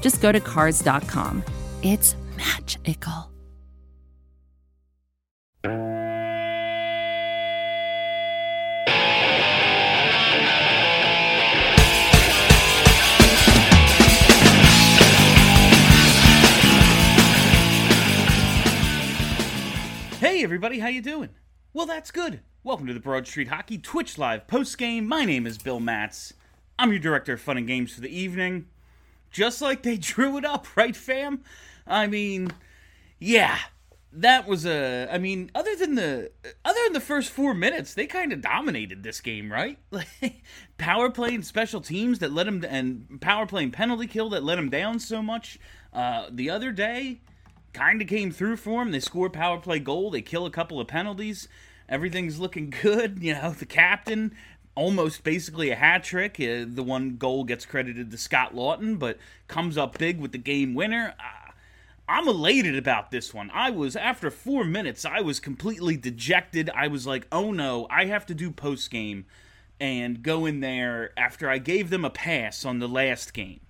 just go to Cars.com. It's magical. Hey everybody, how you doing? Well, that's good. Welcome to the Broad Street Hockey Twitch Live post game. My name is Bill Matz. I'm your director of fun and games for the evening. Just like they drew it up, right, fam? I mean, yeah, that was a. I mean, other than the other than the first four minutes, they kind of dominated this game, right? Like power play and special teams that let them, and power play and penalty kill that let them down so much. Uh, the other day, kind of came through for them. They score power play goal. They kill a couple of penalties. Everything's looking good. You know, the captain almost basically a hat trick. Uh, the one goal gets credited to Scott Laughton, but comes up big with the game winner. Uh, I'm elated about this one. I was after four minutes, I was completely dejected. I was like, "Oh no, I have to do post game and go in there after I gave them a pass on the last game.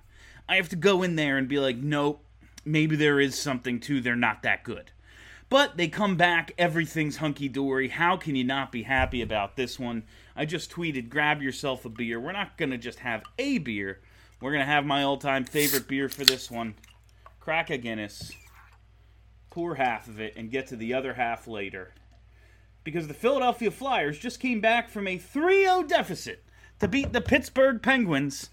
I have to go in there and be like, nope, maybe there is something to they're not that good." But they come back, everything's hunky dory. How can you not be happy about this one? I just tweeted, grab yourself a beer. We're not going to just have a beer, we're going to have my all time favorite beer for this one crack a Guinness, pour half of it, and get to the other half later. Because the Philadelphia Flyers just came back from a 3 0 deficit to beat the Pittsburgh Penguins.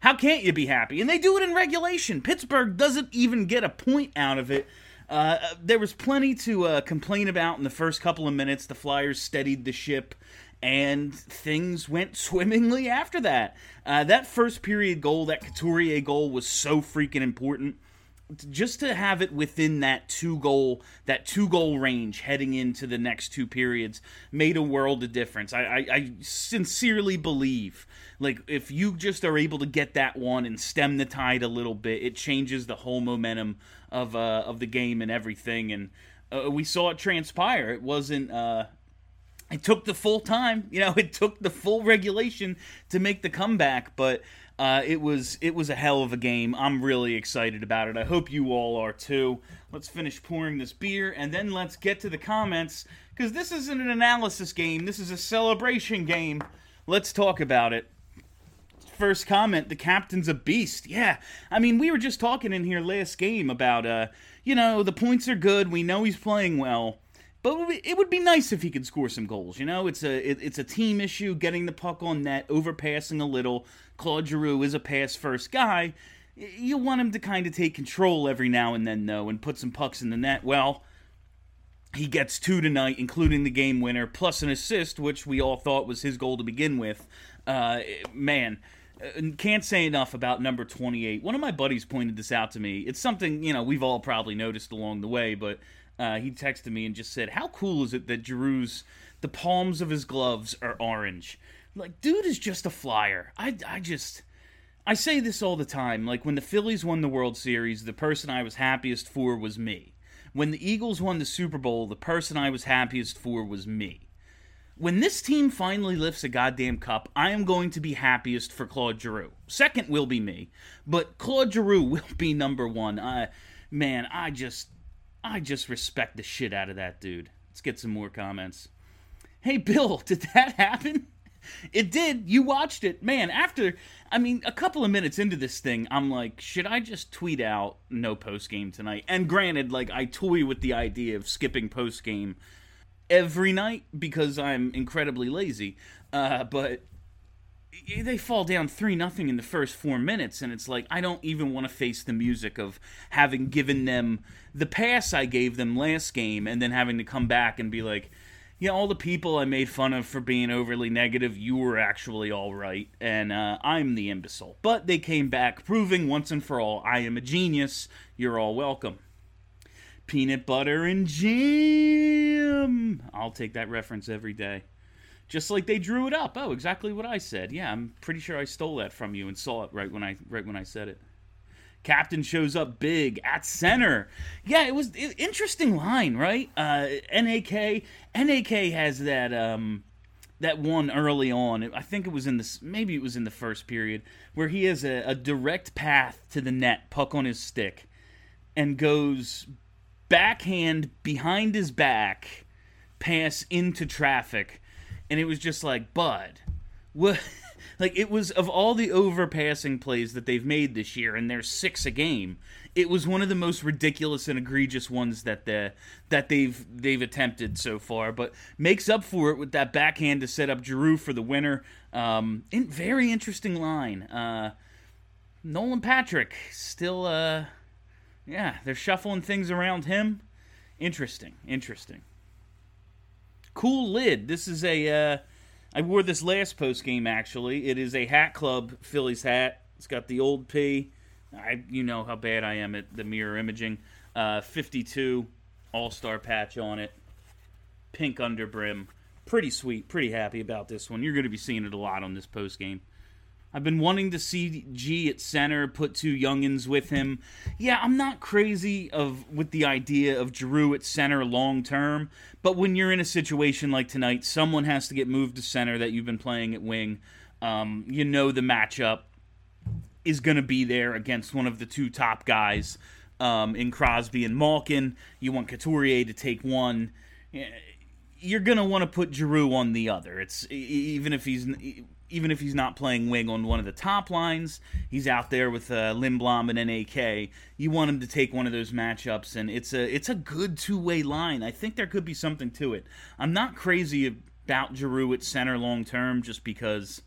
How can't you be happy? And they do it in regulation. Pittsburgh doesn't even get a point out of it. Uh, there was plenty to uh, complain about in the first couple of minutes. The Flyers steadied the ship, and things went swimmingly after that. Uh, that first period goal, that Couturier goal, was so freaking important. Just to have it within that two goal, that two goal range heading into the next two periods made a world of difference. I, I, I sincerely believe, like, if you just are able to get that one and stem the tide a little bit, it changes the whole momentum of uh, of the game and everything. And uh, we saw it transpire. It wasn't. Uh, it took the full time, you know. It took the full regulation to make the comeback, but uh, it was it was a hell of a game. I'm really excited about it. I hope you all are too. Let's finish pouring this beer and then let's get to the comments because this isn't an analysis game. This is a celebration game. Let's talk about it first comment, the captain's a beast. Yeah. I mean, we were just talking in here last game about, uh, you know, the points are good. We know he's playing well. But it would be nice if he could score some goals. You know, it's a it, it's a team issue, getting the puck on net, overpassing a little. Claude Giroux is a pass first guy. You want him to kind of take control every now and then, though, and put some pucks in the net. Well, he gets two tonight, including the game winner, plus an assist, which we all thought was his goal to begin with. Uh, man, can't say enough about number 28. One of my buddies pointed this out to me. It's something, you know, we've all probably noticed along the way, but uh, he texted me and just said, How cool is it that Giroux's, the palms of his gloves are orange? Like, dude is just a flyer. I, I just. I say this all the time. Like, when the Phillies won the World Series, the person I was happiest for was me. When the Eagles won the Super Bowl, the person I was happiest for was me when this team finally lifts a goddamn cup, I am going to be happiest for Claude Giroux. Second will be me, but Claude Giroux will be number one. Uh, man, I just, I just respect the shit out of that dude. Let's get some more comments. Hey, Bill, did that happen? It did. You watched it. Man, after, I mean, a couple of minutes into this thing, I'm like, should I just tweet out no post game tonight? And granted, like, I toy with the idea of skipping post game every night because I'm incredibly lazy. Uh, but they fall down three nothing in the first four minutes, and it's like I don't even want to face the music of having given them the pass I gave them last game, and then having to come back and be like, yeah, all the people I made fun of for being overly negative, you were actually all right, and uh, I'm the imbecile. But they came back, proving once and for all I am a genius. You're all welcome. Peanut butter and jam. I'll take that reference every day. Just like they drew it up. Oh, exactly what I said. Yeah, I'm pretty sure I stole that from you and saw it right when I right when I said it. Captain shows up big at center. Yeah, it was it, interesting line, right? Uh, NAK NAK has that um, that one early on. I think it was in this maybe it was in the first period where he has a, a direct path to the net, puck on his stick, and goes backhand behind his back, pass into traffic, and it was just like Bud, what? Like it was of all the overpassing plays that they've made this year, and there's six a game. It was one of the most ridiculous and egregious ones that the that they've they've attempted so far. But makes up for it with that backhand to set up Giroux for the winner. Um, in very interesting line. Uh, Nolan Patrick still, uh, yeah, they're shuffling things around him. Interesting, interesting. Cool lid. This is a. Uh, I wore this last post game actually. It is a Hat Club Phillies hat. It's got the old P. I you know how bad I am at the mirror imaging. Uh, 52 All Star patch on it. Pink underbrim. Pretty sweet. Pretty happy about this one. You're going to be seeing it a lot on this post game. I've been wanting to see G at center, put two youngins with him. Yeah, I'm not crazy of with the idea of Giroux at center long term, but when you're in a situation like tonight, someone has to get moved to center that you've been playing at wing. Um, you know the matchup is going to be there against one of the two top guys um, in Crosby and Malkin. You want Couturier to take one. You're going to want to put Giroux on the other. It's even if he's even if he's not playing wing on one of the top lines, he's out there with uh, Lindblom and NAK. You want him to take one of those matchups, and it's a it's a good two way line. I think there could be something to it. I'm not crazy about Giroux at center long term, just because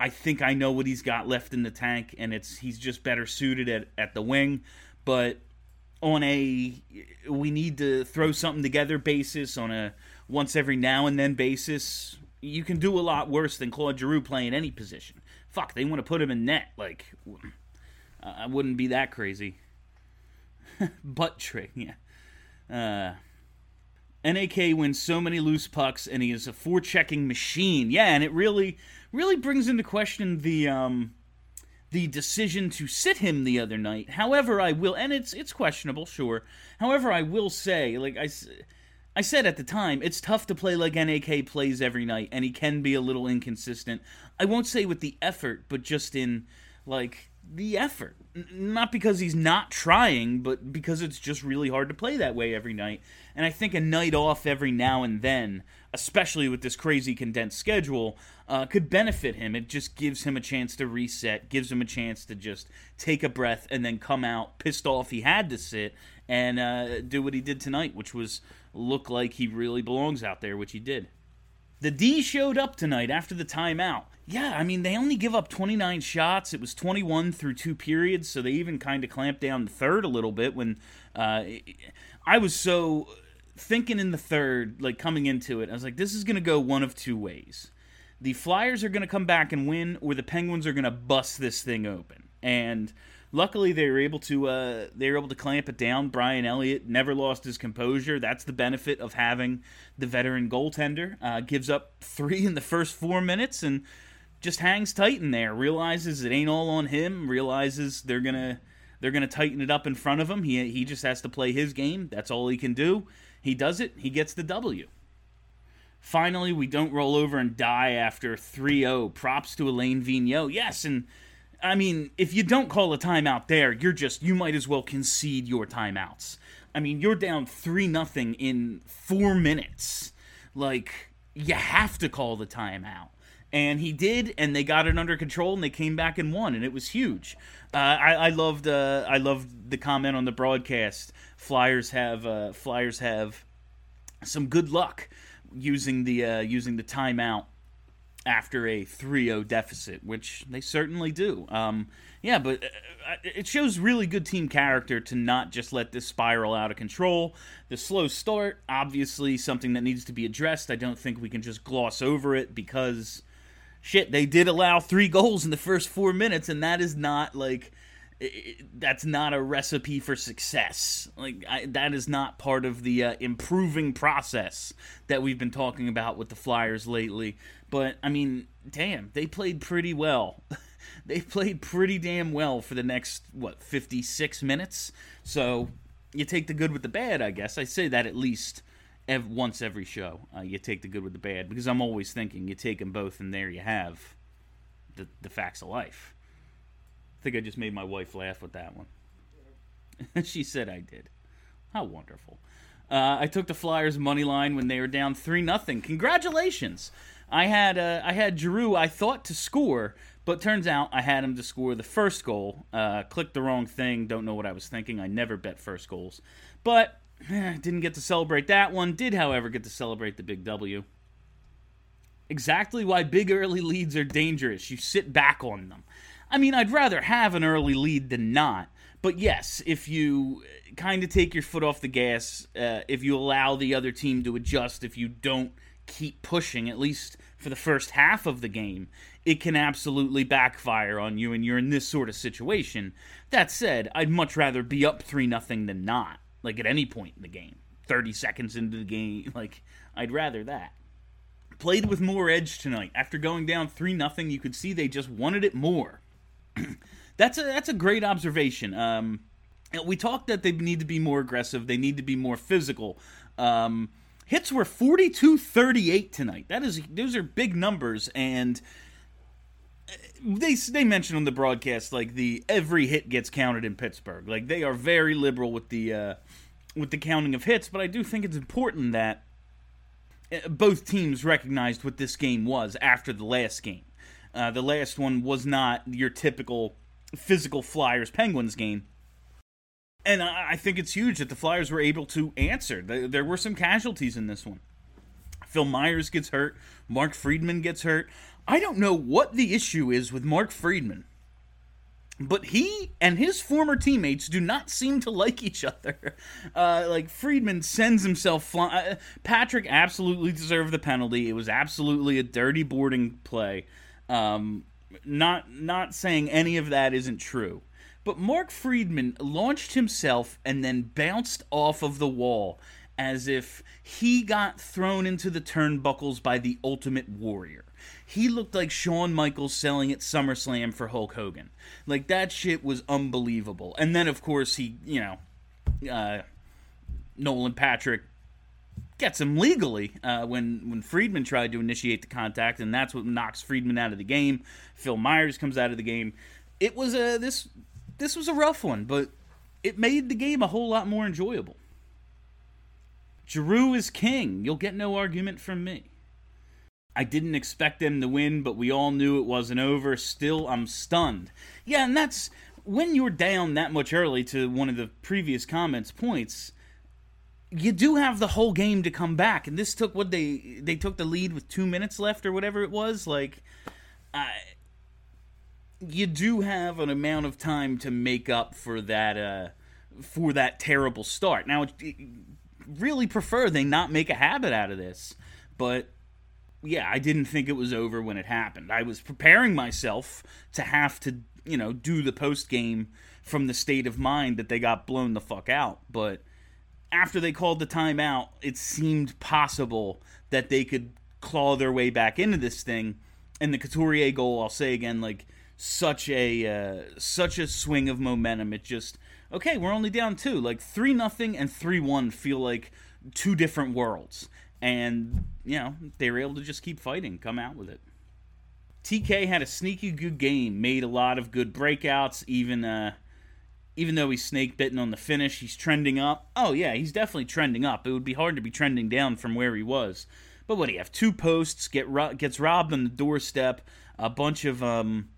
I think I know what he's got left in the tank, and it's he's just better suited at at the wing. But on a we need to throw something together basis on a once every now and then basis you can do a lot worse than Claude Giroux playing any position. Fuck, they want to put him in net. Like, I wouldn't be that crazy. Butt trick, yeah. Uh, NAK wins so many loose pucks, and he is a forechecking machine. Yeah, and it really, really brings into question the um, the decision to sit him the other night. However, I will, and it's it's questionable, sure. However, I will say, like I I said at the time, it's tough to play like NAK plays every night, and he can be a little inconsistent. I won't say with the effort, but just in, like, the effort. N- not because he's not trying, but because it's just really hard to play that way every night. And I think a night off every now and then, especially with this crazy condensed schedule, uh, could benefit him. It just gives him a chance to reset, gives him a chance to just take a breath and then come out pissed off he had to sit and uh, do what he did tonight, which was look like he really belongs out there, which he did. The D showed up tonight after the timeout. Yeah, I mean, they only give up 29 shots. It was 21 through two periods, so they even kind of clamped down the third a little bit when uh, I was so thinking in the third, like coming into it, I was like, this is going to go one of two ways. The Flyers are going to come back and win, or the Penguins are going to bust this thing open. And luckily they were able to uh, they were able to clamp it down. Brian Elliott never lost his composure. That's the benefit of having the veteran goaltender. Uh, gives up three in the first four minutes and just hangs tight in there. Realizes it ain't all on him. Realizes they're gonna they're gonna tighten it up in front of him. He he just has to play his game. That's all he can do. He does it. He gets the W. Finally, we don't roll over and die after 3 0. Props to Alain Vigneault. Yes, and I mean, if you don't call a timeout there, you're just you might as well concede your timeouts. I mean, you're down three nothing in four minutes. Like you have to call the timeout, and he did, and they got it under control, and they came back and won, and it was huge. Uh, I, I, loved uh, I loved the comment on the broadcast. Flyers have uh, Flyers have some good luck using the uh, using the timeout after a 3-0 deficit, which they certainly do. Um, yeah, but uh, it shows really good team character to not just let this spiral out of control. The slow start, obviously, something that needs to be addressed. I don't think we can just gloss over it because shit, they did allow three goals in the first four minutes, and that is not like that's not a recipe for success. Like I, that is not part of the uh, improving process that we've been talking about with the Flyers lately. But I mean, damn, they played pretty well. they played pretty damn well for the next what 56 minutes. So you take the good with the bad, I guess. I say that at least ev- once every show. Uh, you take the good with the bad because I'm always thinking you take them both, and there you have the the facts of life. I think I just made my wife laugh with that one. she said I did. How wonderful. Uh, I took the Flyers money line when they were down three nothing. Congratulations! I had uh, I had Giroux. I thought to score, but turns out I had him to score the first goal. Uh, clicked the wrong thing. Don't know what I was thinking. I never bet first goals, but eh, didn't get to celebrate that one. Did, however, get to celebrate the big W. Exactly why big early leads are dangerous. You sit back on them. I mean, I'd rather have an early lead than not. But yes, if you kind of take your foot off the gas, uh, if you allow the other team to adjust, if you don't keep pushing, at least for the first half of the game, it can absolutely backfire on you, and you're in this sort of situation. That said, I'd much rather be up 3 nothing than not, like at any point in the game. 30 seconds into the game, like, I'd rather that. Played with more edge tonight. After going down 3 nothing, you could see they just wanted it more. that's a that's a great observation. Um, we talked that they need to be more aggressive. They need to be more physical. Um, hits were 42-38 tonight. That is those are big numbers and uh, they they mentioned on the broadcast like the every hit gets counted in Pittsburgh. Like they are very liberal with the uh, with the counting of hits, but I do think it's important that uh, both teams recognized what this game was after the last game. Uh, the last one was not your typical physical Flyers Penguins game. And I think it's huge that the Flyers were able to answer. There were some casualties in this one. Phil Myers gets hurt. Mark Friedman gets hurt. I don't know what the issue is with Mark Friedman, but he and his former teammates do not seem to like each other. Uh, like Friedman sends himself flying. Uh, Patrick absolutely deserved the penalty. It was absolutely a dirty boarding play. Um, not not saying any of that isn't true, but Mark Friedman launched himself and then bounced off of the wall as if he got thrown into the turnbuckles by the Ultimate Warrior. He looked like Shawn Michaels selling at SummerSlam for Hulk Hogan. Like that shit was unbelievable. And then of course he, you know, uh, Nolan Patrick gets him legally uh, when when Friedman tried to initiate the contact, and that's what knocks Friedman out of the game. Phil Myers comes out of the game. It was a this this was a rough one, but it made the game a whole lot more enjoyable. Giroux is king. You'll get no argument from me. I didn't expect them to win, but we all knew it wasn't over. Still, I'm stunned. Yeah, and that's when you're down that much early to one of the previous comments points you do have the whole game to come back, and this took what they they took the lead with two minutes left or whatever it was. Like, I, you do have an amount of time to make up for that uh, for that terrible start. Now, really prefer they not make a habit out of this, but yeah, I didn't think it was over when it happened. I was preparing myself to have to you know do the post game from the state of mind that they got blown the fuck out, but after they called the timeout, it seemed possible that they could claw their way back into this thing. And the Couturier goal, I'll say again, like such a uh, such a swing of momentum. It just okay, we're only down two. Like three nothing and three one feel like two different worlds. And you know they were able to just keep fighting, come out with it. TK had a sneaky good game, made a lot of good breakouts, even uh, even though he's snake bitten on the finish, he's trending up. Oh yeah, he's definitely trending up. It would be hard to be trending down from where he was. But what do you have? Two posts, get gets robbed on the doorstep, a bunch of um,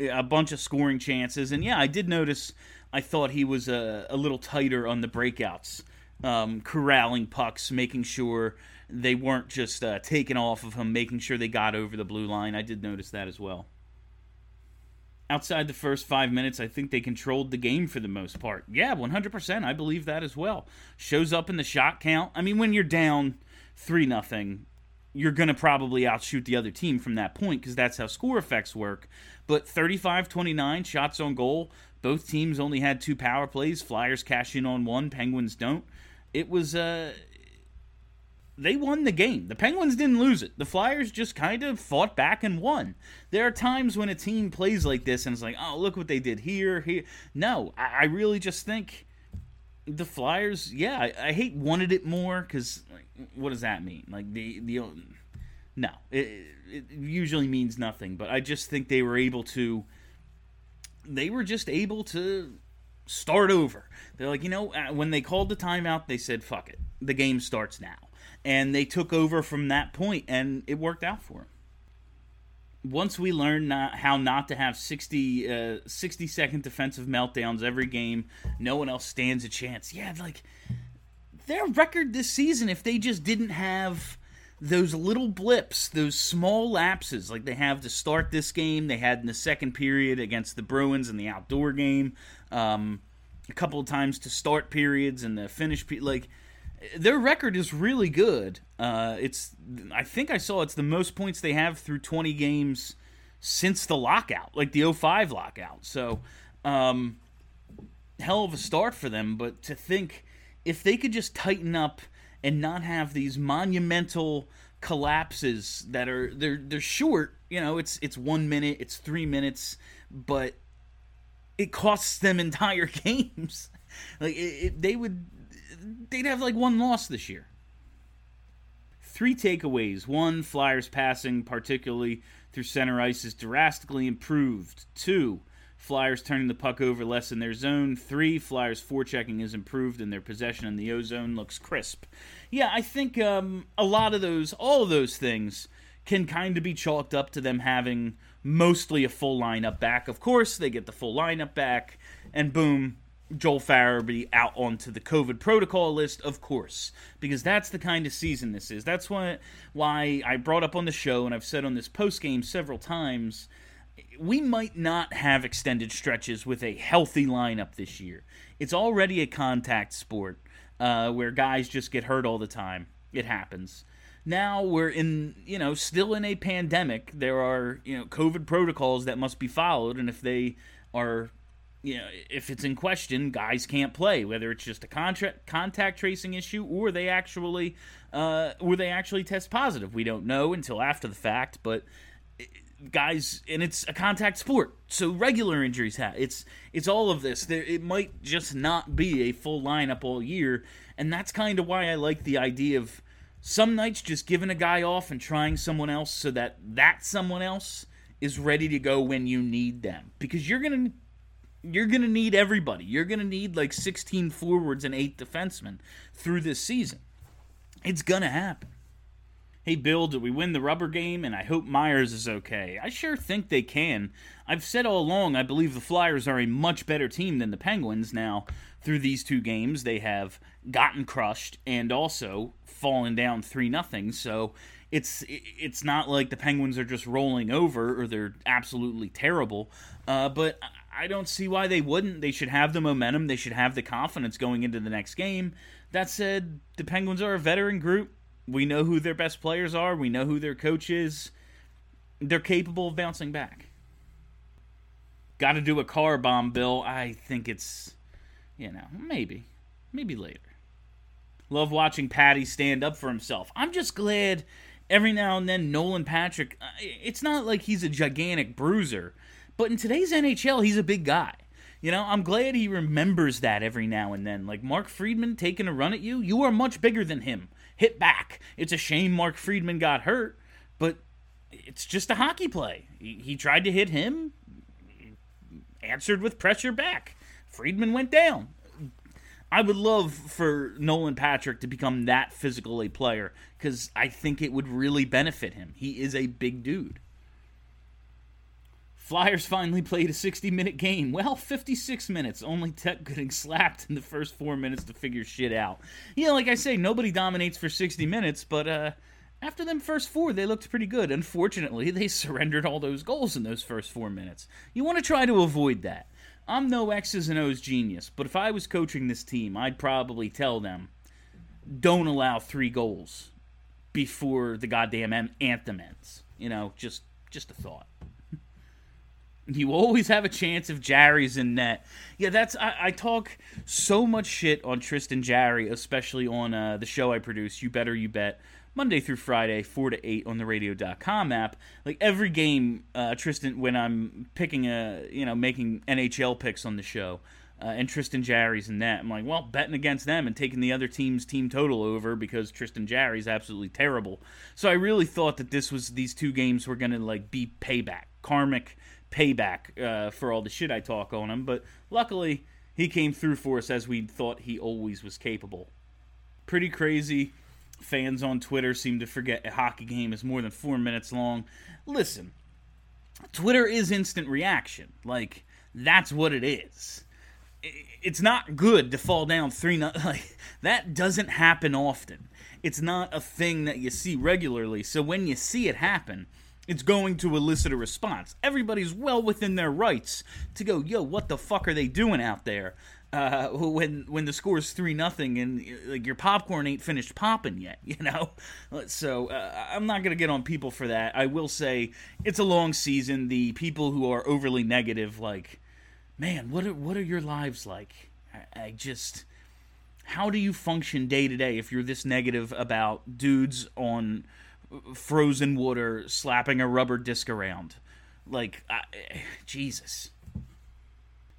a bunch of scoring chances, and yeah, I did notice. I thought he was a, a little tighter on the breakouts um, corralling pucks, making sure they weren't just uh, taken off of him, making sure they got over the blue line. I did notice that as well. Outside the first five minutes, I think they controlled the game for the most part. Yeah, 100%. I believe that as well. Shows up in the shot count. I mean, when you're down 3 nothing, you're going to probably outshoot the other team from that point because that's how score effects work. But 35 29 shots on goal. Both teams only had two power plays. Flyers cash in on one, Penguins don't. It was uh, they won the game. The Penguins didn't lose it. The Flyers just kind of fought back and won. There are times when a team plays like this and it's like, oh, look what they did here, here. No, I, I really just think the Flyers, yeah, I, I hate wanted it more because like, what does that mean? Like the the no, it, it usually means nothing. But I just think they were able to. They were just able to start over. They're like, you know, uh, when they called the timeout, they said, "Fuck it, the game starts now." and they took over from that point, and it worked out for them. Once we learn not, how not to have 60, uh, 60 second defensive meltdowns every game, no one else stands a chance. Yeah, like their record this season, if they just didn't have those little blips, those small lapses like they have to start this game, they had in the second period against the Bruins in the outdoor game, um, a couple of times to start periods and the finish, pe- like their record is really good. Uh, it's I think I saw it's the most points they have through 20 games since the lockout, like the 05 lockout. So, um, hell of a start for them. But to think if they could just tighten up and not have these monumental collapses that are they're they're short. You know, it's it's one minute, it's three minutes, but it costs them entire games. like it, it, they would they'd have like one loss this year. Three takeaways. One, Flyers passing, particularly through center ice, is drastically improved. Two, Flyers turning the puck over less in their zone. Three, Flyers forechecking is improved and their possession in the O zone looks crisp. Yeah, I think um, a lot of those, all of those things can kind of be chalked up to them having mostly a full lineup back. Of course, they get the full lineup back, and boom, Joel Farabee out onto the COVID protocol list, of course, because that's the kind of season this is. That's why why I brought up on the show, and I've said on this post game several times, we might not have extended stretches with a healthy lineup this year. It's already a contact sport uh, where guys just get hurt all the time. It happens. Now we're in, you know, still in a pandemic. There are, you know, COVID protocols that must be followed, and if they are you know, if it's in question, guys can't play. Whether it's just a contract contact tracing issue or they actually, uh, or they actually test positive, we don't know until after the fact. But eh, guys, and it's a contact sport, so regular injuries have it's it's all of this. There, it might just not be a full lineup all year, and that's kind of why I like the idea of some nights just giving a guy off and trying someone else, so that that someone else is ready to go when you need them, because you're gonna you're going to need everybody. You're going to need like 16 forwards and 8 defensemen through this season. It's going to happen. Hey, Bill, did we win the rubber game? And I hope Myers is okay. I sure think they can. I've said all along, I believe the Flyers are a much better team than the Penguins. Now, through these two games, they have gotten crushed and also fallen down 3 0. So it's it's not like the Penguins are just rolling over or they're absolutely terrible. Uh, but I don't see why they wouldn't. They should have the momentum. They should have the confidence going into the next game. That said, the Penguins are a veteran group. We know who their best players are. We know who their coach is. They're capable of bouncing back. Got to do a car bomb, Bill. I think it's, you know, maybe, maybe later. Love watching Patty stand up for himself. I'm just glad every now and then Nolan Patrick. Uh, it's not like he's a gigantic bruiser but in today's NHL, he's a big guy. You know, I'm glad he remembers that every now and then. Like Mark Friedman taking a run at you, you are much bigger than him. Hit back. It's a shame Mark Friedman got hurt, but it's just a hockey play. He, tried to hit him, answered with pressure back. Friedman went down. I would love for Nolan Patrick to become that physical a player because I think it would really benefit him. He is a big dude. Flyers finally played a 60 minute game. Well, 56 minutes, only Tech getting slapped in the first four minutes to figure shit out. Yeah, like I say, nobody dominates for 60 minutes, but uh, after them first four, they looked pretty good. Unfortunately, they surrendered all those goals in those first four minutes. You want to try to avoid that. I'm no X's and O's genius, but if I was coaching this team, I'd probably tell them don't allow three goals before the goddamn anthem ends. You know, just just a thought. You always have a chance if Jarry's in net. Yeah, that's I, I talk so much shit on Tristan Jarry, especially on uh, the show I produce. You better, you bet. Monday through Friday, four to eight on the Radio.com app. Like every game, uh, Tristan, when I'm picking a, you know, making NHL picks on the show, uh, and Tristan Jarry's in that. I'm like, well, betting against them and taking the other team's team total over because Tristan Jarry's absolutely terrible. So I really thought that this was these two games were gonna like be payback, karmic payback uh, for all the shit I talk on him. But luckily, he came through for us as we thought he always was capable. Pretty crazy. Fans on Twitter seem to forget a hockey game is more than four minutes long. Listen, Twitter is instant reaction. Like, that's what it is. It's not good to fall down three. Like that doesn't happen often. It's not a thing that you see regularly. So when you see it happen, it's going to elicit a response. Everybody's well within their rights to go, yo, what the fuck are they doing out there? Uh, when when the score is three nothing and like your popcorn ain't finished popping yet, you know. So uh, I'm not gonna get on people for that. I will say it's a long season. The people who are overly negative, like, man, what are what are your lives like? I, I just, how do you function day to day if you're this negative about dudes on frozen water slapping a rubber disc around. Like, I, Jesus.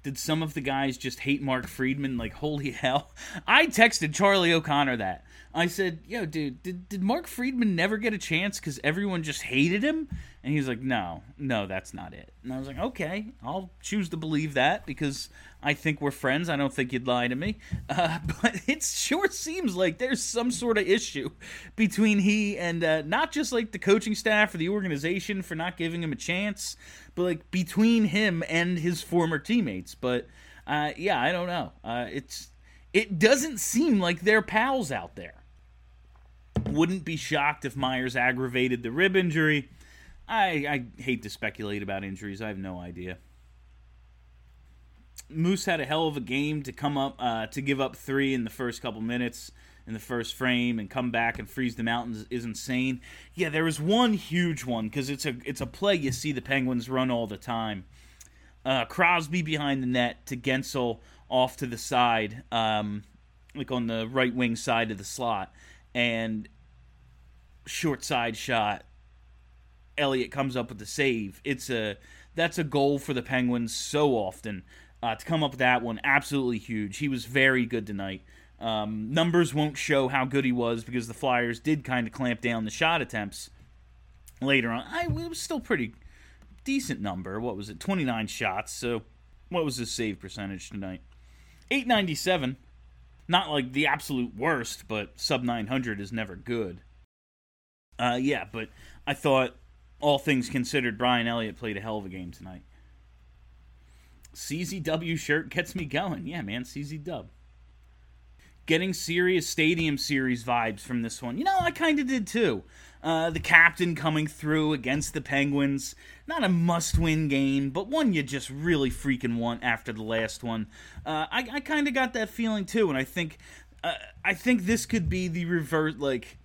Did some of the guys just hate Mark Friedman? Like, holy hell. I texted Charlie O'Connor that. I said, yo, dude, did, did Mark Friedman never get a chance because everyone just hated him? And he's like, no, no, that's not it. And I was like, okay, I'll choose to believe that because I think we're friends. I don't think you'd lie to me. Uh, but it sure seems like there's some sort of issue between he and uh, not just like the coaching staff or the organization for not giving him a chance, but like between him and his former teammates. But uh, yeah, I don't know. Uh, it's it doesn't seem like they're pals out there. Wouldn't be shocked if Myers aggravated the rib injury. I, I hate to speculate about injuries. I have no idea. Moose had a hell of a game to come up uh, to give up three in the first couple minutes in the first frame and come back and freeze the mountains is insane. Yeah, there was one huge one because it's a it's a play you see the Penguins run all the time. Uh, Crosby behind the net to Guentzel off to the side, um, like on the right wing side of the slot, and short side shot. Elliott comes up with the save. It's a that's a goal for the Penguins so often. Uh, to come up with that one, absolutely huge. He was very good tonight. Um, numbers won't show how good he was because the Flyers did kind of clamp down the shot attempts later on. I, it was still pretty decent number. What was it? 29 shots. So what was his save percentage tonight? 897. Not like the absolute worst, but sub 900 is never good. Uh, yeah, but I thought, all things considered, Brian Elliott played a hell of a game tonight. CZW shirt gets me going. Yeah, man, CZ Dub. Getting serious Stadium Series vibes from this one. You know, I kind of did too. Uh, the captain coming through against the Penguins. Not a must win game, but one you just really freaking want after the last one. Uh, I, I kind of got that feeling too, and I think. Uh, I think this could be the revert, like,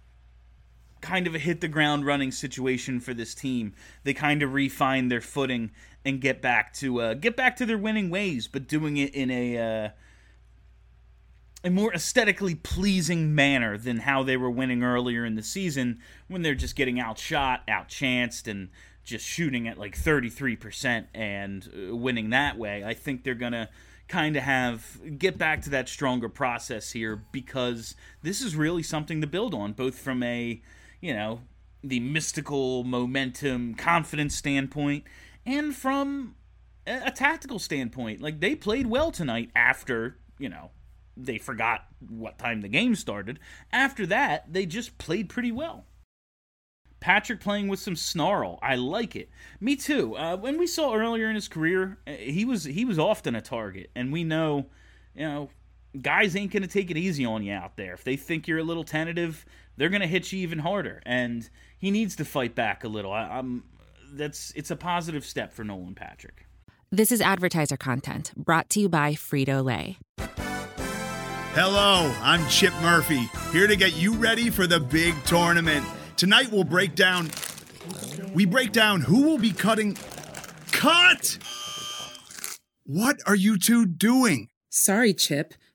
kind of a hit the ground running situation for this team. They kind of refine their footing and get back to uh, get back to their winning ways, but doing it in a uh, a more aesthetically pleasing manner than how they were winning earlier in the season when they're just getting outshot, outchanced, and just shooting at like 33% and uh, winning that way. I think they're going to kind of have get back to that stronger process here because this is really something to build on both from a, you know, the mystical momentum, confidence standpoint and from a, a tactical standpoint. Like they played well tonight after, you know, they forgot what time the game started. After that, they just played pretty well. Patrick playing with some snarl. I like it. Me too. Uh, when we saw earlier in his career, uh, he was he was often a target, and we know, you know, guys ain't gonna take it easy on you out there. If they think you're a little tentative, they're gonna hit you even harder, and he needs to fight back a little. I, I'm that's it's a positive step for Nolan Patrick. This is advertiser content brought to you by Frito Lay. Hello, I'm Chip Murphy, here to get you ready for the big tournament. Tonight we'll break down. We break down who will be cutting. Cut! What are you two doing? Sorry, Chip.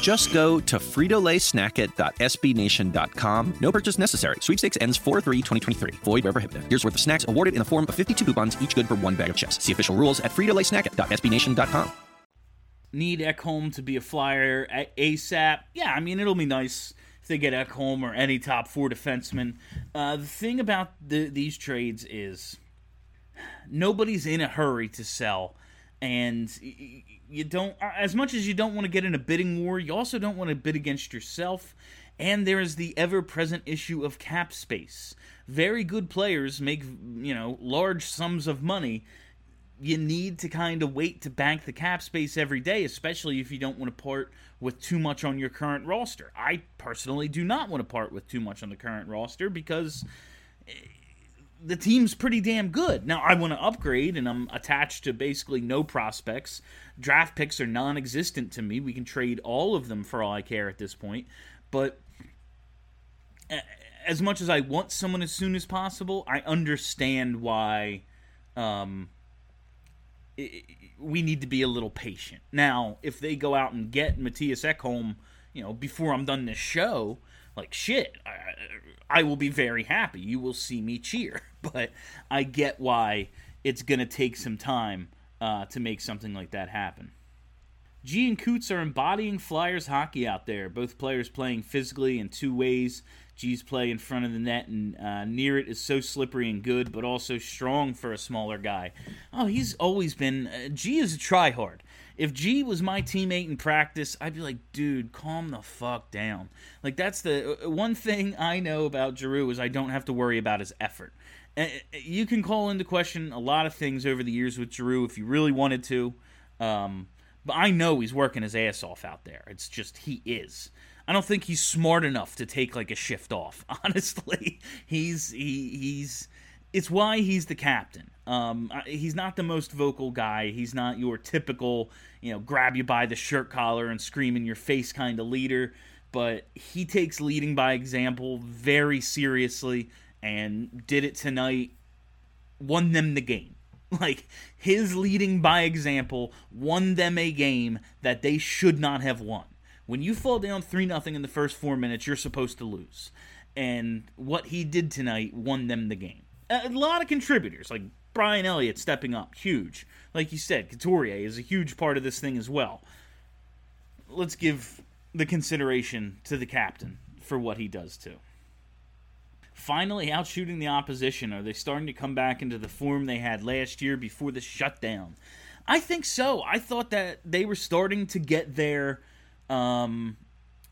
Just go to fritolaysnackit.sbnation.com. No purchase necessary. Sweepstakes ends 4-3-2023. Void where prohibited. Here's worth of snacks awarded in the form of 52 coupons, each good for one bag of chips. See official rules at fritolaysnackit.sbnation.com. Need Ekholm to be a flyer at ASAP. Yeah, I mean, it'll be nice if they get Ekholm or any top four defenseman. Uh, the thing about the, these trades is nobody's in a hurry to sell. And you don't, uh, as much as you don't want to get in a bidding war, you also don't want to bid against yourself. And there is the ever present issue of cap space. Very good players make, you know, large sums of money. You need to kind of wait to bank the cap space every day, especially if you don't want to part with too much on your current roster. I personally do not want to part with too much on the current roster because eh, the team's pretty damn good. Now I want to upgrade, and I'm attached to basically no prospects. Draft picks are non-existent to me. We can trade all of them for all I care at this point. But as much as I want someone as soon as possible, I understand why um, we need to be a little patient. Now, if they go out and get Matthias Ekholm, you know, before I'm done this show, like shit, I, I will be very happy. You will see me cheer. But I get why it's going to take some time uh, to make something like that happen. G and Coots are embodying Flyers hockey out there. Both players playing physically in two ways. G's play in front of the net and uh, near it is so slippery and good, but also strong for a smaller guy. Oh, he's always been. Uh, G is a tryhard. If G was my teammate in practice, I'd be like, dude, calm the fuck down. Like that's the uh, one thing I know about Giroux is I don't have to worry about his effort. You can call into question a lot of things over the years with Giroux if you really wanted to. Um, but I know he's working his ass off out there. It's just he is. I don't think he's smart enough to take like a shift off. Honestly, he's he he's it's why he's the captain. Um, he's not the most vocal guy. He's not your typical, you know, grab you by the shirt collar and scream in your face kind of leader. But he takes leading by example very seriously and did it tonight. Won them the game. Like his leading by example won them a game that they should not have won. When you fall down 3 nothing in the first 4 minutes, you're supposed to lose. And what he did tonight won them the game. A lot of contributors like Brian Elliott stepping up, huge. Like you said, Couturier is a huge part of this thing as well. Let's give the consideration to the captain for what he does too finally out shooting the opposition? Are they starting to come back into the form they had last year before the shutdown? I think so. I thought that they were starting to get there um,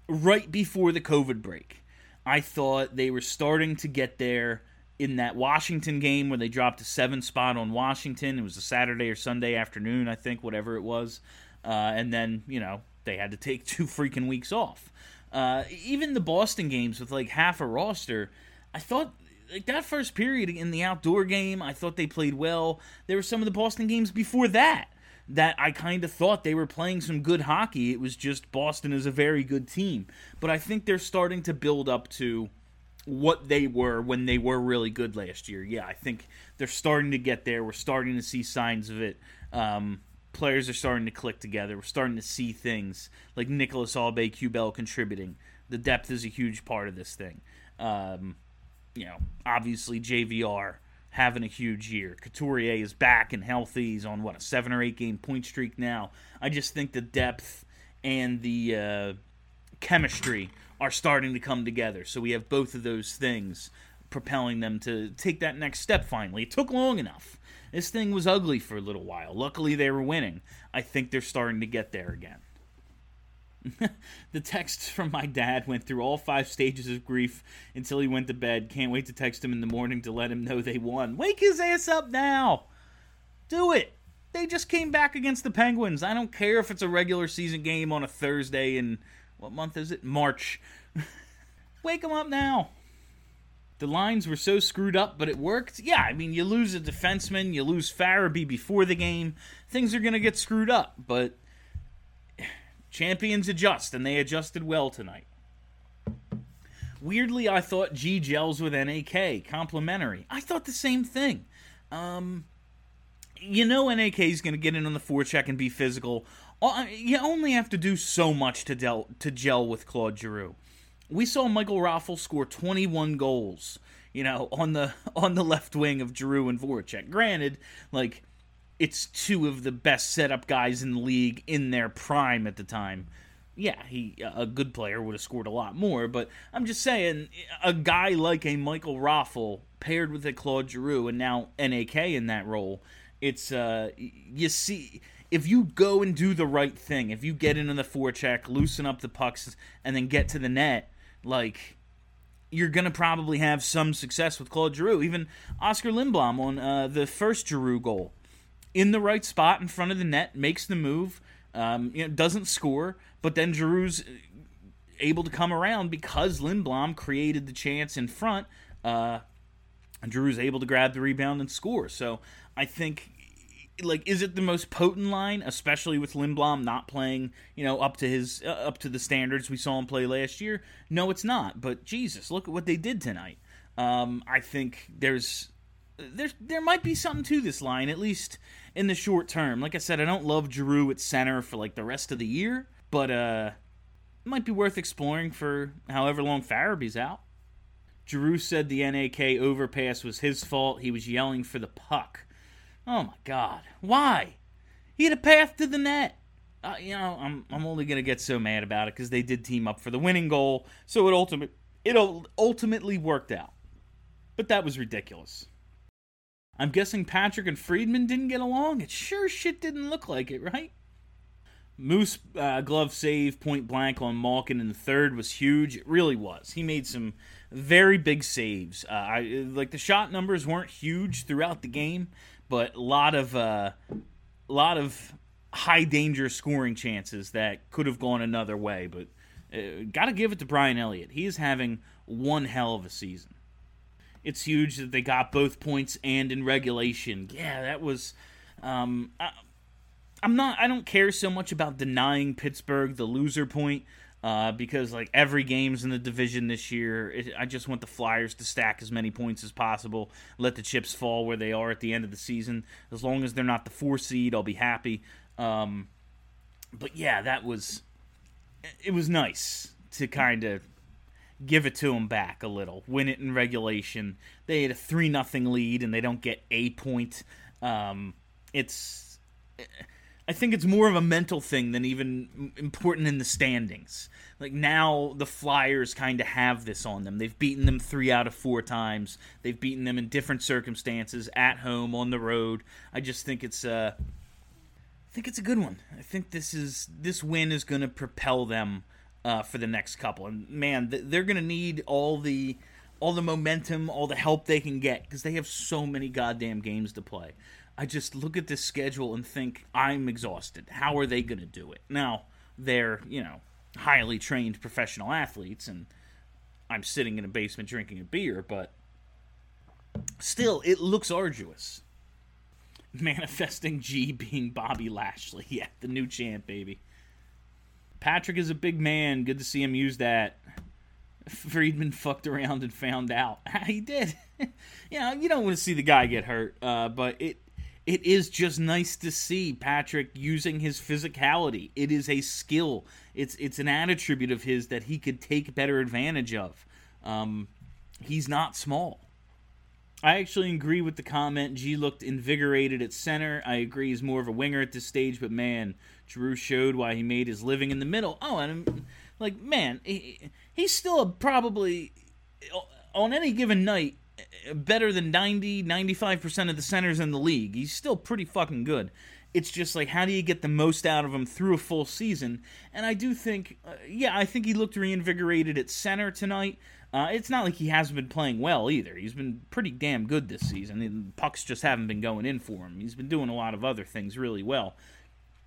right before the COVID break. I thought they were starting to get there in that Washington game where they dropped a seven spot on Washington. It was a Saturday or Sunday afternoon, I think, whatever it was. Uh, and then, you know, they had to take two freaking weeks off. Uh, even the Boston games with like half a roster, I thought like that first period in the outdoor game, I thought they played well. There were some of the Boston games before that that I kind of thought they were playing some good hockey. It was just Boston is a very good team, but I think they're starting to build up to what they were when they were really good last year. Yeah, I think they're starting to get there. We're starting to see signs of it. Um, players are starting to click together. We're starting to see things like Nicolas Aube-Kubel contributing. The depth is a huge part of this thing. Um, you know, obviously JVR having a huge year. Couturier is back and healthy. He's on what a seven or eight game point streak now. I just think the depth and the uh, chemistry are starting to come together. So we have both of those things propelling them to take that next step finally. It took long enough. This thing was ugly for a little while. Luckily, they were winning. I think they're starting to get there again. the text from my dad went through all five stages of grief until he went to bed. Can't wait to text him in the morning to let him know they won. Wake his ass up now. Do it. They just came back against the Penguins. I don't care if it's a regular season game on a Thursday in what month is it? March. Wake him up now. The lines were so screwed up, but it worked. Yeah, I mean, you lose a defenseman, you lose Farabee before the game. Things are going to get screwed up, but champions adjust, and they adjusted well tonight. Weirdly, I thought G gels with NAK, complimentary. I thought the same thing. Um, you know, NAK is going to get in on the forecheck and be physical. You only have to do so much to, del- to gel with Claude Giroux we saw Michael Raffl score 21 goals, you know, on the on the left wing of Giroux and Voracek. Granted, like it's two of the best setup guys in the league in their prime at the time. Yeah, he a good player would have scored a lot more, but I'm just saying a guy like a Michael Raffl paired with a Claude Giroux and now NAK in that role, it's uh you see if you go and do the right thing, if you get into the forecheck, loosen up the pucks, and then get to the net, like you're going to probably have some success with Claude Giroux. Even Oscar Lindblom on uh, the first Giroux goal, in the right spot in front of the net, makes the move. Um, you know, doesn't score, but then Giroux's able to come around because Lindblom created the chance in front. Uh, Giroux's able to grab the rebound and score. So I think like is it the most potent line, especially with Lindblom not playing, you know, up to his uh, up to the standards we saw him play last year? No, it's not. But Jesus, look at what they did tonight. Um, I think there's there's there might be something to this line at least in the short term. Like I said, I don't love Giroux at center for like the rest of the year, but uh, it might be worth exploring for however long Farabee's out. Giroux said the NAK overpass was his fault. He was yelling for the puck. Oh my God, why? He had a path to the net. Uh, you know, I'm I'm only gonna get so mad about it because they did team up for the winning goal, so it ultimate it ultimately worked out. But that was ridiculous. I'm guessing Patrick and Friedman didn't get along. It sure shit didn't look like it, right? Moose uh, glove save point blank on Malkin in the third was huge. It really was. He made some very big saves. Uh, I like the shot numbers weren't huge throughout the game, but a lot of uh, lot of high danger scoring chances that could have gone another way. But uh, got to give it to Brian Elliott. He is having one hell of a season. It's huge that they got both points and in regulation. Yeah, that was. Um, I, I'm not. I don't care so much about denying Pittsburgh the loser point uh, because like every game's in the division this year. It, I just want the Flyers to stack as many points as possible, let the chips fall where they are at the end of the season. As long as they're not the four seed, I'll be happy. Um, but yeah, that was it was nice to kind of give it to them back a little, win it in regulation. They had a three nothing lead and they don't get a point. Um, it's I think it's more of a mental thing than even important in the standings. Like now, the Flyers kind of have this on them. They've beaten them three out of four times. They've beaten them in different circumstances, at home, on the road. I just think it's I think it's a good one. I think this is this win is going to propel them uh, for the next couple. And man, they're going to need all the all the momentum, all the help they can get because they have so many goddamn games to play. I just look at this schedule and think I'm exhausted. How are they going to do it? Now, they're, you know, highly trained professional athletes and I'm sitting in a basement drinking a beer, but still it looks arduous. Manifesting G being Bobby Lashley. Yeah, the new champ, baby. Patrick is a big man. Good to see him use that. Friedman fucked around and found out. he did. you know, you don't want to see the guy get hurt, uh, but it it is just nice to see Patrick using his physicality. It is a skill. It's it's an attribute of his that he could take better advantage of. Um, he's not small. I actually agree with the comment. G looked invigorated at center. I agree he's more of a winger at this stage, but man, Drew showed why he made his living in the middle. Oh, and like man, he, he's still probably on any given night better than 90 95% of the centers in the league. He's still pretty fucking good. It's just like how do you get the most out of him through a full season? And I do think uh, yeah, I think he looked reinvigorated at center tonight. Uh, it's not like he hasn't been playing well either. He's been pretty damn good this season. The pucks just haven't been going in for him. He's been doing a lot of other things really well.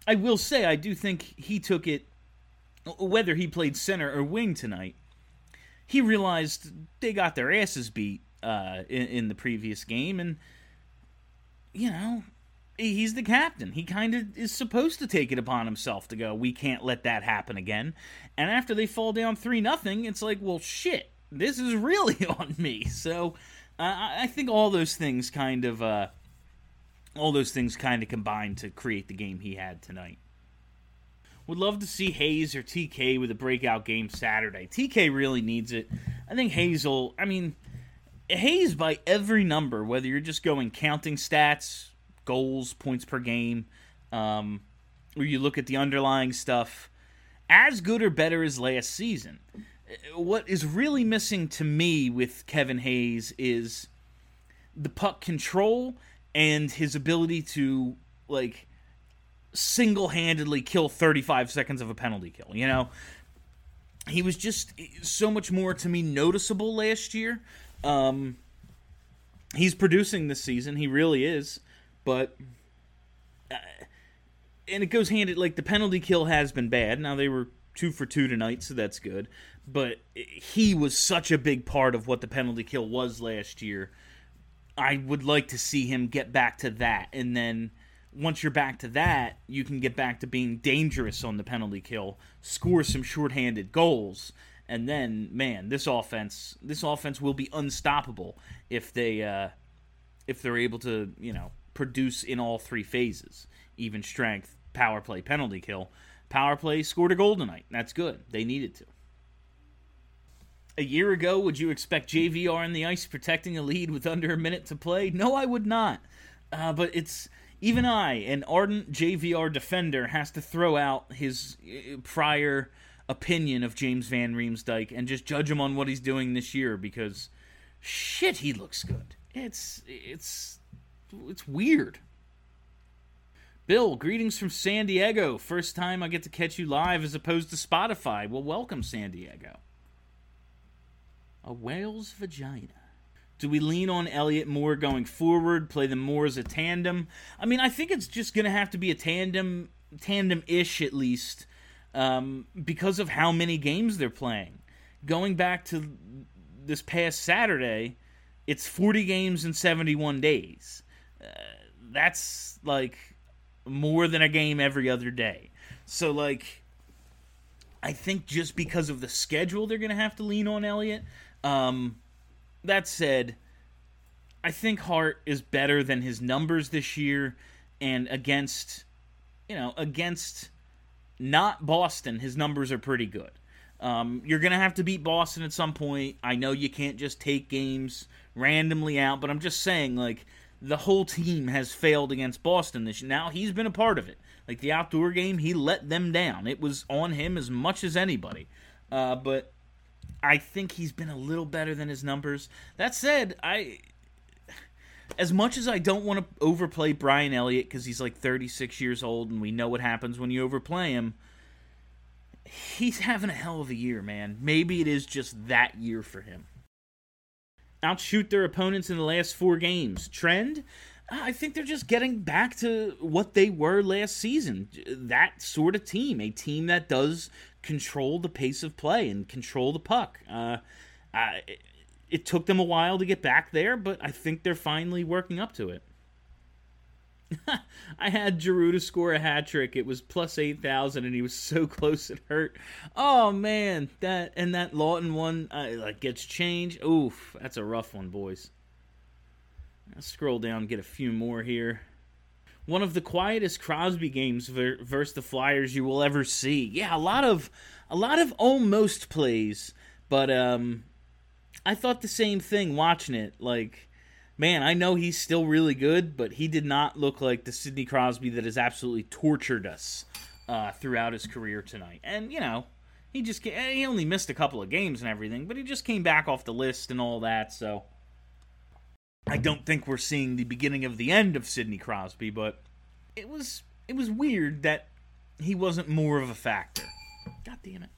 I will say I do think he took it whether he played center or wing tonight. He realized they got their asses beat uh, in, in the previous game, and you know he's the captain. He kind of is supposed to take it upon himself to go. We can't let that happen again. And after they fall down three nothing, it's like, well, shit, this is really on me. So uh, I think all those things kind of, uh, all those things kind of combined to create the game he had tonight. Would love to see Hayes or TK with a breakout game Saturday. TK really needs it. I think Hazel. I mean, Hayes by every number, whether you're just going counting stats, goals, points per game, um, or you look at the underlying stuff, as good or better as last season. What is really missing to me with Kevin Hayes is the puck control and his ability to like single-handedly kill 35 seconds of a penalty kill, you know? He was just so much more to me noticeable last year um, he's producing this season. He really is, but uh, and it goes hand in like the penalty kill has been bad. Now they were two for two tonight, so that's good. But he was such a big part of what the penalty kill was last year. I would like to see him get back to that, and then once you're back to that, you can get back to being dangerous on the penalty kill, score some shorthanded goals, and then man, this offense this offense will be unstoppable if they uh, if they're able to you know produce in all three phases, even strength, power play, penalty kill. Power play scored a goal tonight. That's good. They needed to. A year ago, would you expect JVR in the ice protecting a lead with under a minute to play? No, I would not. Uh, but it's even I, an ardent JVR defender, has to throw out his uh, prior opinion of James Van Riemsdyk and just judge him on what he's doing this year because shit, he looks good. It's it's it's weird. Bill, greetings from San Diego. First time I get to catch you live as opposed to Spotify. Well, welcome, San Diego. A whale's vagina. Do we lean on Elliott more going forward? Play them more as a tandem? I mean, I think it's just going to have to be a tandem, tandem-ish at least, um, because of how many games they're playing. Going back to this past Saturday, it's 40 games in 71 days. Uh, that's like more than a game every other day. So, like, I think just because of the schedule, they're going to have to lean on Elliott. Um, that said, I think Hart is better than his numbers this year, and against, you know, against not Boston, his numbers are pretty good. Um, you're going to have to beat Boston at some point. I know you can't just take games randomly out, but I'm just saying, like, the whole team has failed against Boston this year. Now, he's been a part of it. Like, the outdoor game, he let them down. It was on him as much as anybody. Uh, but I think he's been a little better than his numbers. That said, I as much as I don't want to overplay Brian Elliott because he's like 36 years old and we know what happens when you overplay him, he's having a hell of a year, man. Maybe it is just that year for him. Outshoot their opponents in the last four games. Trend? I think they're just getting back to what they were last season. That sort of team. A team that does control the pace of play and control the puck. Uh, I, it took them a while to get back there, but I think they're finally working up to it. I had Giroux to score a hat trick. It was plus eight thousand, and he was so close it hurt. Oh man, that and that Laughton one uh, like gets changed. Oof, that's a rough one, boys. I'll scroll down, get a few more here. one of the quietest Crosby games ver- versus the Flyers you will ever see. Yeah, a lot of a lot of almost plays, but um, I thought the same thing watching it. Like, man, I know he's still really good, but he did not look like the Sidney Crosby that has absolutely tortured us uh, throughout his career tonight. And you know, he just he only missed a couple of games and everything, but he just came back off the list and all that. So I don't think we're seeing the beginning of the end of Sidney Crosby, but it was it was weird that he wasn't more of a factor. God damn it.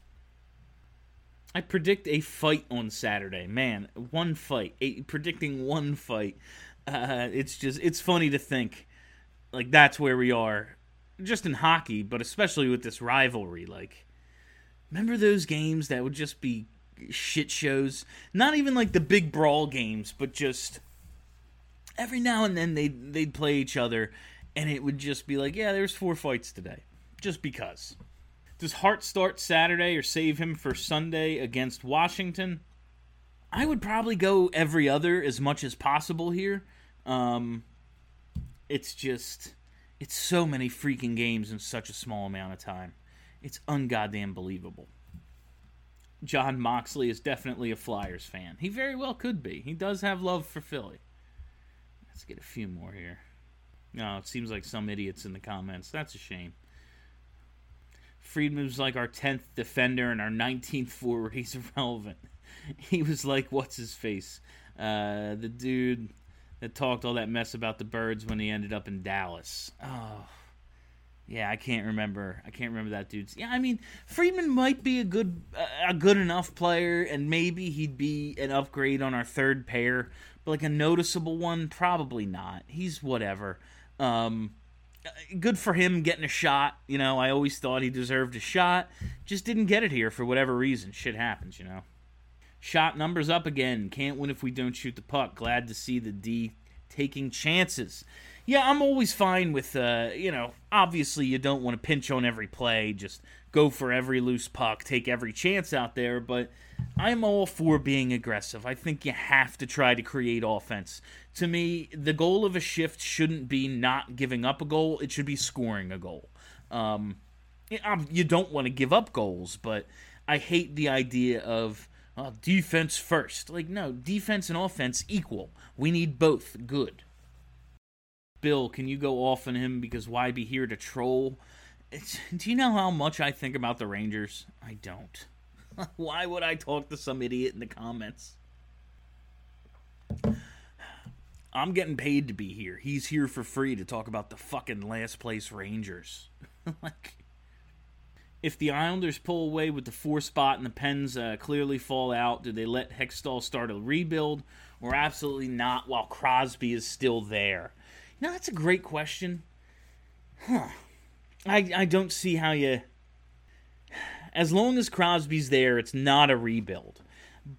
I predict a fight on Saturday. Man, one fight. A, predicting one fight. Uh, it's just it's funny to think like that's where we are just in hockey, but especially with this rivalry like remember those games that would just be shit shows? Not even like the big brawl games, but just every now and then they'd they'd play each other, and it would just be like, yeah, there's four fights today, just because. Does Hart start Saturday or save him for Sunday against Washington? I would probably go every other as much as possible here. Um, it's just, it's so many freaking games in such a small amount of time. It's ungoddamn believable. Jon Moxley is definitely a Flyers fan. He very well could be. He does have love for Philly. Let's get a few more here. No, it seems like some idiots in the comments. That's a shame. Friedman's like our 10th defender and our 19th forward. He's irrelevant. He was like, what's his face? Uh, the dude that talked all that mess about the birds when he ended up in Dallas. Oh, yeah, I can't remember. I can't remember that dude's. Yeah, I mean, Friedman might be a good, a good enough player, and maybe he'd be an upgrade on our third pair but like a noticeable one, probably not. He's whatever. Um, good for him getting a shot. You know, I always thought he deserved a shot. Just didn't get it here for whatever reason. Shit happens, you know. Shot numbers up again. Can't win if we don't shoot the puck. Glad to see the D taking chances. Yeah, I'm always fine with, uh, you know, obviously you don't want to pinch on every play, just go for every loose puck, take every chance out there, but I'm all for being aggressive. I think you have to try to create offense. To me, the goal of a shift shouldn't be not giving up a goal, it should be scoring a goal. Um, you don't want to give up goals, but I hate the idea of uh, defense first. Like, no, defense and offense equal. We need both good. Bill, can you go off on him because why be here to troll? It's, do you know how much I think about the Rangers? I don't. Why would I talk to some idiot in the comments? I'm getting paid to be here. He's here for free to talk about the fucking last place Rangers. like, if the Islanders pull away with the four spot and the Pens uh, clearly fall out, do they let Hextall start a rebuild or absolutely not while Crosby is still there? Know, that's a great question. Huh. I, I don't see how you as long as Crosby's there, it's not a rebuild.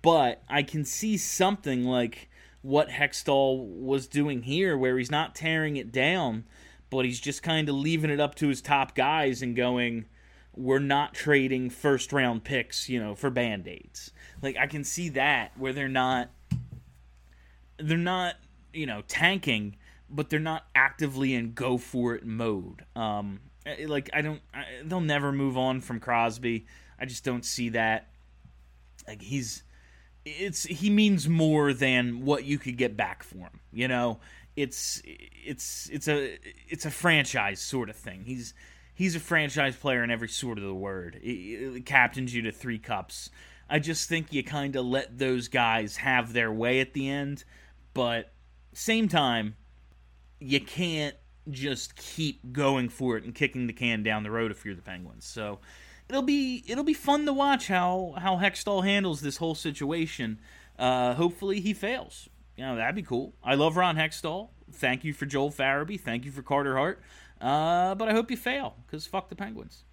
But I can see something like what Hextall was doing here, where he's not tearing it down, but he's just kind of leaving it up to his top guys and going, we're not trading first round picks, you know, for band aids. Like I can see that where they're not they're not, you know, tanking, but they're not actively in go for it mode. Um, like I don't, I, they'll never move on from Crosby. I just don't see that. Like he's, it's he means more than what you could get back for him. You know, it's it's it's a it's a franchise sort of thing. He's he's a franchise player in every sort of the word. It, captains you to three cups. I just think you kind of let those guys have their way at the end, but same time, you can't just keep going for it and kicking the can down the road if you're the Penguins. So it'll be it'll be fun to watch how how Hextall handles this whole situation. Uh, hopefully he fails. You know that'd be cool. I love Ron Hextall. Thank you for Joel Farabee. Thank you for Carter Hart. Uh, but I hope you fail because fuck the Penguins.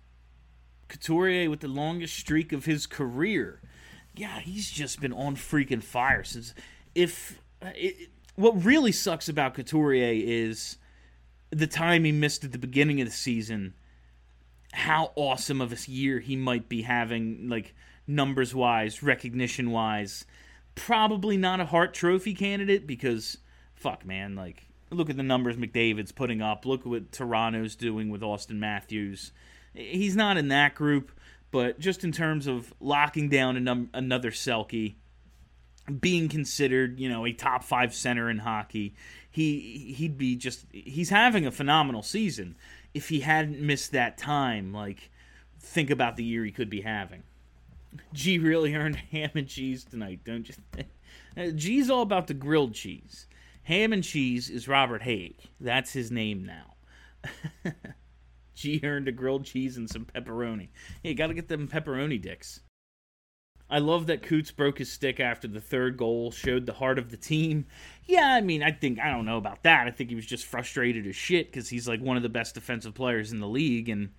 Couturier with the longest streak of his career. Yeah, he's just been on freaking fire since. If it, what really sucks about Couturier is the time he missed at the beginning of the season, how awesome of a year he might be having, like numbers wise, recognition wise. Probably not a Hart Trophy candidate because, fuck, man, like look at the numbers McDavid's putting up. Look at what Toronto's doing with Auston Matthews. He's not in that group, but just in terms of locking down another Selke, being considered, you know, a top five center in hockey, he he'd be just he's having a phenomenal season. If he hadn't missed that time, like think about the year he could be having. G really earned ham and cheese tonight, don't you? Think? Uh, G's all about the grilled cheese. Ham and cheese is Robert Hägg. That's his name now. G earned a grilled cheese and some pepperoni. Hey, got to get them pepperoni dicks. I love that Coots broke his stick after the third goal, showed the heart of the team. Yeah, I mean, I think, I don't know about that. I think he was just frustrated as shit because he's like one of the best defensive players in the league and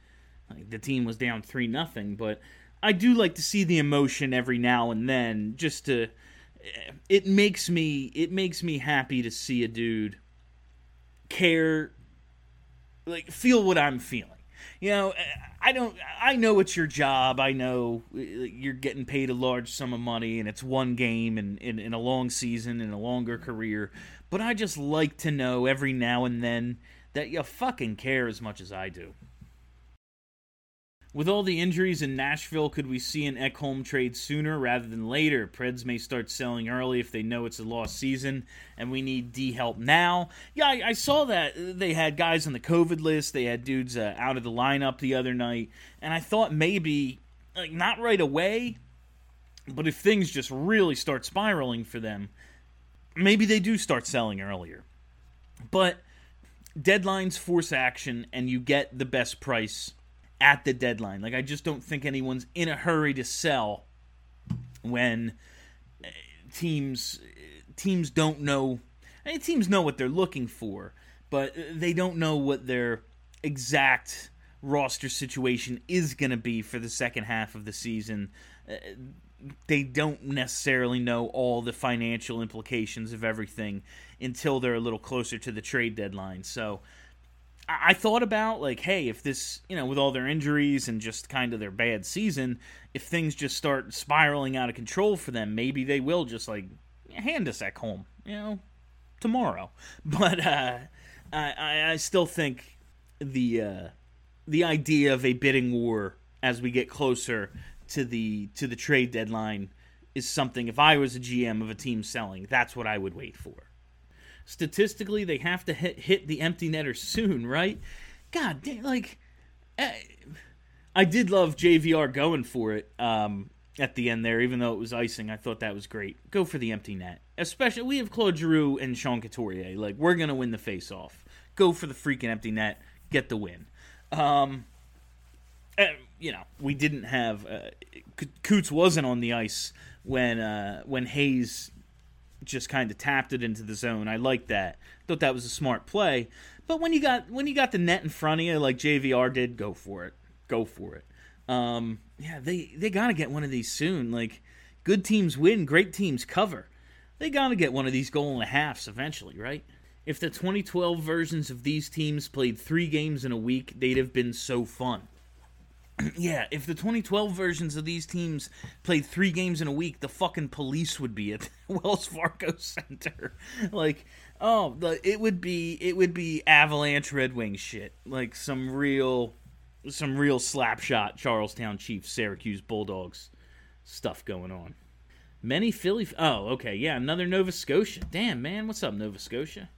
like, the team was down 3 nothing. But I do like to see the emotion every now and then just to. It makes me it makes me happy to see a dude care like feel what I'm feeling you know, I don't. I know it's your job. I know uh, you're getting paid a large sum of money, and it's one game and in a long season and a longer career. But I just like to know every now and then that you fucking care as much as I do. With all the injuries in Nashville, could we see an Ekholm trade sooner rather than later? Preds may start selling early if they know it's a lost season, and we need D help now. Yeah, I, I saw that they had guys on the COVID list. They had dudes uh, out of the lineup the other night, and I thought maybe, like, not right away, but if things just really start spiraling for them, maybe they do start selling earlier. But deadlines force action, and you get the best price at the deadline. Like I just don't think anyone's in a hurry to sell when eh, teams teams don't know. I mean, teams know what they're looking for, but they don't know what their exact roster situation is going to be for the second half of the season. Eh, they don't necessarily know all the financial implications of everything until they're a little closer to the trade deadline. So I thought about like, hey, if this, you know, with all their injuries and just kind of their bad season, if things just start spiraling out of control for them, maybe they will just like hand us Ekholm, you know, tomorrow. But uh, I, I still think the uh, the idea of a bidding war as we get closer to the to the trade deadline is something. If I was a GM of a team selling, that's what I would wait for statistically they have to hit, hit the empty netter soon, right? God damn, like eh, I did love JVR going for it um, at the end there, even though it was icing. I thought that was great. Go for the empty net, especially we have Claude Giroux and Sean Couturier. Like we're gonna win the face off. Go for the freaking empty net, get the win. Um, and, you know, we didn't have uh, Coots wasn't on the ice when uh, when Hayes just kind of tapped it into the zone. I like that. Thought that was a smart play. But when you got when you got the net in front of you, like JVR did, go for it. Go for it. Um, yeah, they they got to get one of these soon. Like good teams win, great teams cover. They got to get one of these goal and a halfs eventually, right? If the 2012 versions of these teams played three games in a week, they'd have been so fun. yeah, if the 2012 versions of these teams played three games in a week, the fucking police would be at Wells Fargo Center. like, oh, the, it would be it would be Avalanche Red Wing shit. Like some real some real slapshot Charlestown Chiefs Syracuse Bulldogs stuff going on. Many Philly. Oh, okay, yeah, another Nova Scotia. Damn, man, what's up, Nova Scotia?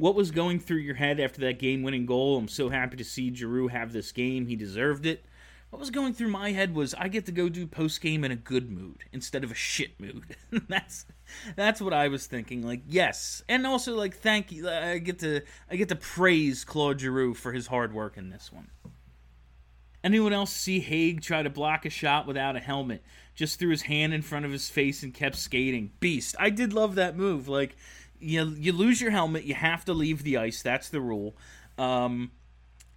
What was going through your head after that game winning goal? I'm so happy to see Giroux have this game. He deserved it. What was going through my head was I get to go do post game in a good mood instead of a shit mood. that's that's what I was thinking. Like yes, and also like thank you. I get to I get to praise Claude Giroux for his hard work in this one. Anyone else see Hägg try to block a shot without a helmet? Just threw his hand in front of his face and kept skating. Beast. I did love that move. Like you you lose your helmet, you have to leave the ice. That's the rule. Um,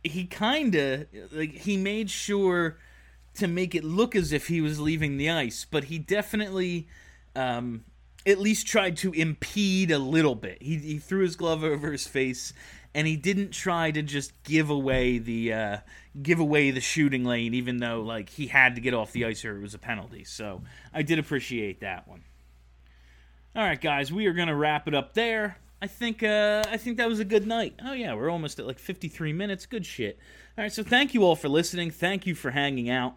he kind of like he made sure to make it look as if he was leaving the ice, but he definitely um, at least tried to impede a little bit. He, he threw his glove over his face, and he didn't try to just give away the uh, give away the shooting lane, even though like he had to get off the ice or it was a penalty. So I did appreciate that one. All right, guys, we are going to wrap it up there. I think uh, I think that was a good night. Oh yeah, we're almost at like 53 minutes. Good shit. All right, so thank you all for listening. Thank you for hanging out.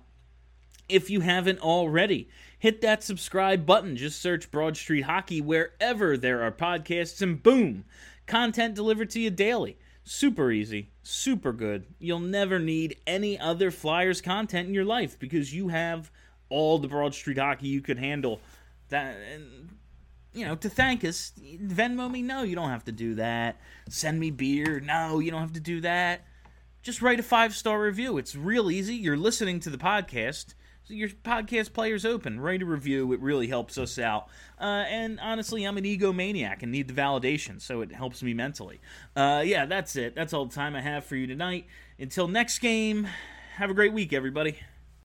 If you haven't already, hit that subscribe button. Just search Broad Street Hockey wherever there are podcasts, and boom, content delivered to you daily. Super easy, super good. You'll never need any other Flyers content in your life because you have all the Broad Street Hockey you could handle. That and you know, to thank us, Venmo me. No, you don't have to do that. Send me beer. No, you don't have to do that. Just write a five star review. It's real easy. You're listening to the podcast. So your podcast player's open. Write a review. It really helps us out. Uh, and honestly, I'm an egomaniac and need the validation, so it helps me mentally. Uh, yeah, that's it. That's all the time I have for you tonight. Until next game, have a great week, everybody.